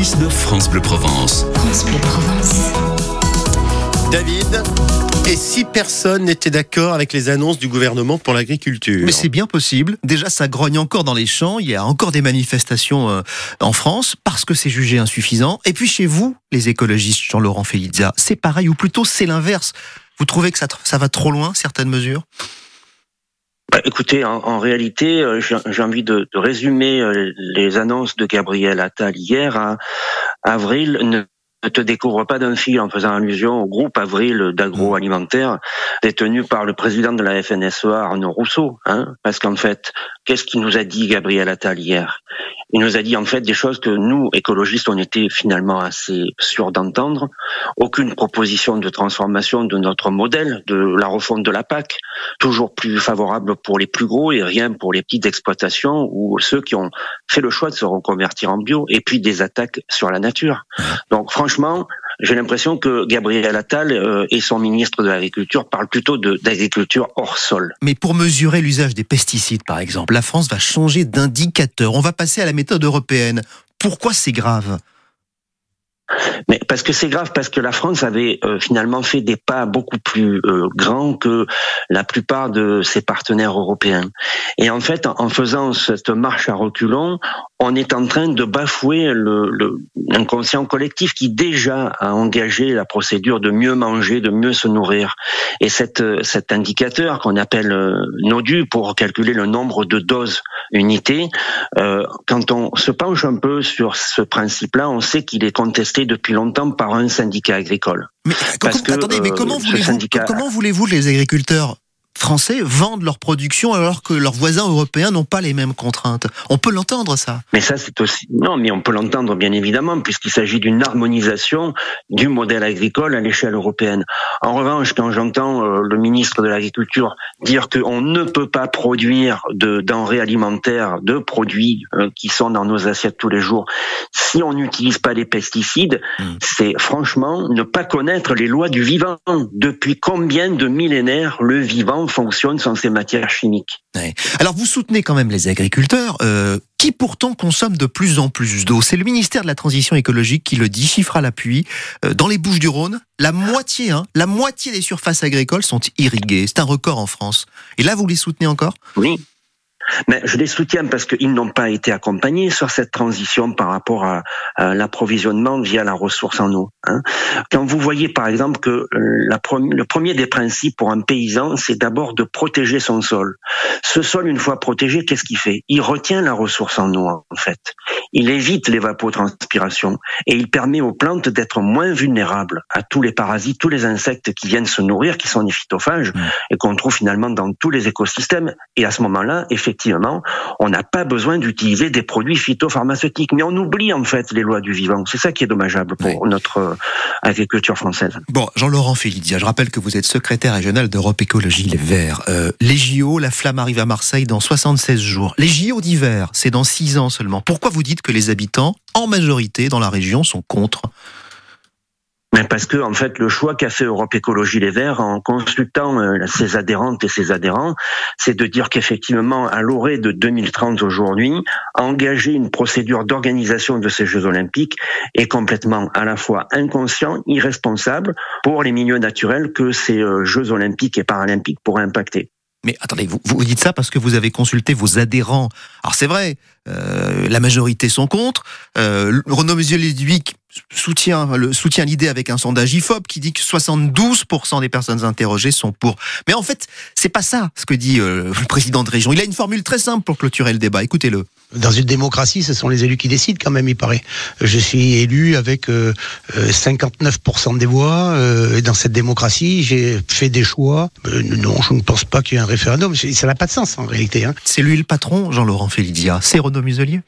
6-9 France Bleu Provence. France Bleu Provence. David, et si personne n'était d'accord avec les annonces du gouvernement pour l'agriculture Mais c'est bien possible. Déjà, ça grogne encore dans les champs. Il y a encore des manifestations euh, en France parce que c'est jugé insuffisant. Et puis chez vous, les écologistes, Jean-Laurent Felizia, c'est pareil ou plutôt c'est l'inverse. Vous trouvez que ça, ça va trop loin, certaines mesures? Bah, écoutez, en, réalité, euh, j'ai envie de, résumer euh, les annonces de Gabriel Attal hier à avril. Ne ne te découvre pas d'un fil en faisant allusion au groupe Avril d'agroalimentaire détenu par le président de la FNSEA, Arnaud Rousseau. Hein, parce qu'en fait, qu'est-ce qu'il nous a dit Gabriel Attal hier? Il nous a dit en fait des choses que nous, écologistes, on était finalement assez sûrs d'entendre. Aucune proposition de transformation de notre modèle, de la refonte de la PAC, toujours plus favorable pour les plus gros et rien pour les petites exploitations ou ceux qui ont fait le choix de se reconvertir en bio, et puis des attaques sur la nature. Donc franchement, j'ai l'impression que Gabriel Attal euh, et son ministre de l'Agriculture parlent plutôt d'agriculture hors sol. Mais pour mesurer l'usage des pesticides, par exemple, la France va changer d'indicateur. On va passer à la méthode européenne. Pourquoi c'est grave? Mais parce que c'est grave, parce que la France avait euh, finalement fait des pas beaucoup plus euh, grands que la plupart de ses partenaires européens. Et en fait, en, faisant cette marche à reculons, on est en train de bafouer le, le l'inconscient collectif qui déjà a engagé la procédure de mieux manger, de mieux se nourrir. Et cet, euh, cet indicateur qu'on appelle euh, NODU pour calculer le nombre de doses unités, quand on se penche un peu sur ce principe-là, on sait qu'il est contesté depuis longtemps par un syndicat agricole. Mais, Parce com- que, attendez, mais euh, comment ce voulez-vous syndicat- comment voulez-vous les agriculteurs? Français vendent leur production alors que leurs voisins européens n'ont pas les mêmes contraintes On peut l'entendre ça. Mais ça, c'est aussi non, mais on peut l'entendre bien évidemment, puisqu'il s'agit d'une harmonisation du modèle agricole à l'échelle européenne. En revanche, quand j'entends euh, le ministre de l'Agriculture dire qu'on ne peut pas produire de denrées alimentaires, de produits euh, qui sont dans nos assiettes tous les jours, si on n'utilise pas les pesticides, Mm. c'est franchement ne pas connaître les lois du vivant. Depuis combien de millénaires le vivant fonctionne sans ces matières chimiques Ouais. Alors vous soutenez quand même les agriculteurs euh, qui pourtant consomment de plus en plus d'eau. C'est le ministère de la Transition écologique qui le dit, chiffre à l'appui. Euh, dans les Bouches-du-Rhône, la moitié, hein, la moitié des surfaces agricoles sont irriguées. C'est un record en France. Et là, vous les soutenez encore? Oui. Mais je les soutiens parce qu'ils n'ont pas été accompagnés sur cette transition par rapport à, à l'approvisionnement via la ressource en eau. hein. Quand vous voyez par exemple que euh, la le premier des principes pour un paysan, c'est d'abord de protéger son sol. Ce sol, une fois protégé, qu'est-ce qu'il fait? Il retient la ressource en eau en fait. Il évite l'évapotranspiration et il permet aux plantes d'être moins vulnérables à tous les parasites, tous les insectes qui viennent se nourrir, qui sont des phytophages et qu'on trouve finalement dans tous les écosystèmes. Et à ce moment-là, effectivement, on n'a pas besoin d'utiliser des produits phytopharmaceutiques. Mais on oublie en fait les lois du vivant. C'est ça qui est dommageable pour notre euh, agriculture française. Bon, Jean-Laurent Félidia, je rappelle que vous êtes secrétaire régional d'Europe Écologie Les Verts. Euh, les JO, la flamme arrive à Marseille dans 76 jours. Les JO d'hiver, c'est dans 6 ans seulement. Pourquoi vous dites que les habitants, en majorité dans la région, sont contre? Mais parce que en fait, le choix qu'a fait Europe Écologie Les Verts en consultant euh, ses adhérentes et ses adhérents, c'est de dire qu'effectivement, à l'orée de 2030 aujourd'hui, engager une procédure d'organisation de ces Jeux Olympiques est complètement à la fois inconscient, irresponsable pour les milieux naturels que ces euh, Jeux Olympiques et Paralympiques pourraient impacter. Mais attendez, vous, dites ça parce que vous avez consulté vos adhérents. Alors c'est vrai, euh, la majorité sont contre. Euh, Renaud Muselier-Duic soutient le soutient l'idée avec un sondage Ifop qui dit que 72% des personnes interrogées sont pour. Mais en fait, c'est pas ça ce que dit euh, le président de région. Il a une formule très simple pour clôturer le débat. Écoutez-le. Dans une démocratie, ce sont les élus qui décident quand même, il paraît. Je suis élu avec euh, euh, 59% des voix. euh, et dans cette démocratie, j'ai fait des choix. Euh, non, je ne pense pas qu'il y ait un référendum. Ça n'a pas de sens en réalité. Hein. C'est lui le patron, Jean-Laurent Félidia. C'est Renaud Muselier?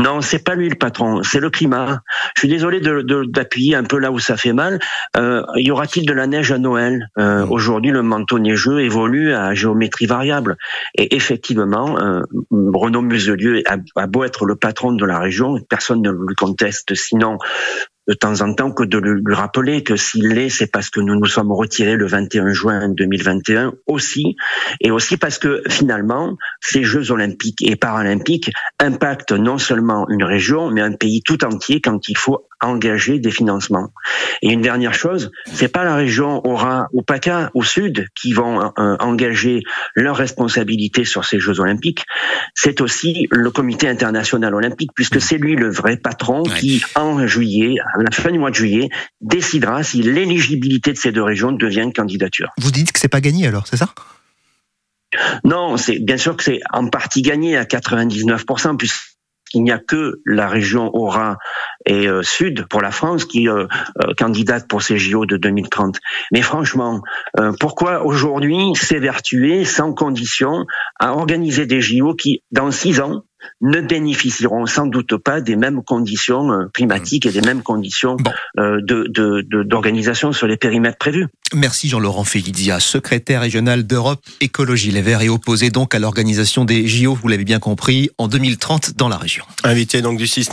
Non, c'est pas lui le patron, c'est le climat. Je suis désolé de- de- d'appuyer un peu là où ça fait mal. Euh, y aura-t-il de la neige à Noël? Euh, Aujourd'hui, le manteau neigeux évolue à géométrie variable. Et effectivement, euh, Renaud Muselieu a, a beau être le patron de la région, personne ne lui conteste. Sinon, de temps en temps que de lui rappeler que s'il l'est, c'est parce que nous nous sommes retirés le 21 juin 2021 aussi, et aussi parce que finalement, ces Jeux olympiques et paralympiques impactent non seulement une région, mais un pays tout entier quand il faut engager des financements. Et une dernière chose, c'est pas la région Aura ou PACA au sud qui vont euh, engager leurs responsabilités sur ces Jeux olympiques, c'est aussi le comité international olympique, puisque c'est lui le vrai patron qui, en juillet, à la fin du mois de juillet, décidera si l'éligibilité de ces deux régions devient candidature. Vous dites que c'est pas gagné alors, c'est ça? Non, c'est bien sûr que c'est en partie gagné à 99%, puisque il n'y a que la région Aura et euh, Sud pour la France qui euh, euh, candidate pour ces JO de 2030. Mais franchement, pourquoi aujourd'hui s'évertuer sans condition à organiser des JO qui, dans six ans, ne bénéficieront sans doute pas des mêmes conditions euh, climatiques et des mêmes conditions euh, d'organisation sur les périmètres prévus. Merci Jean-Laurent Félidia, secrétaire régional d'Europe Écologie Les Verts et opposé donc à l'organisation des JO, vous l'avez bien compris, en 2030 dans la région. Invité donc du 6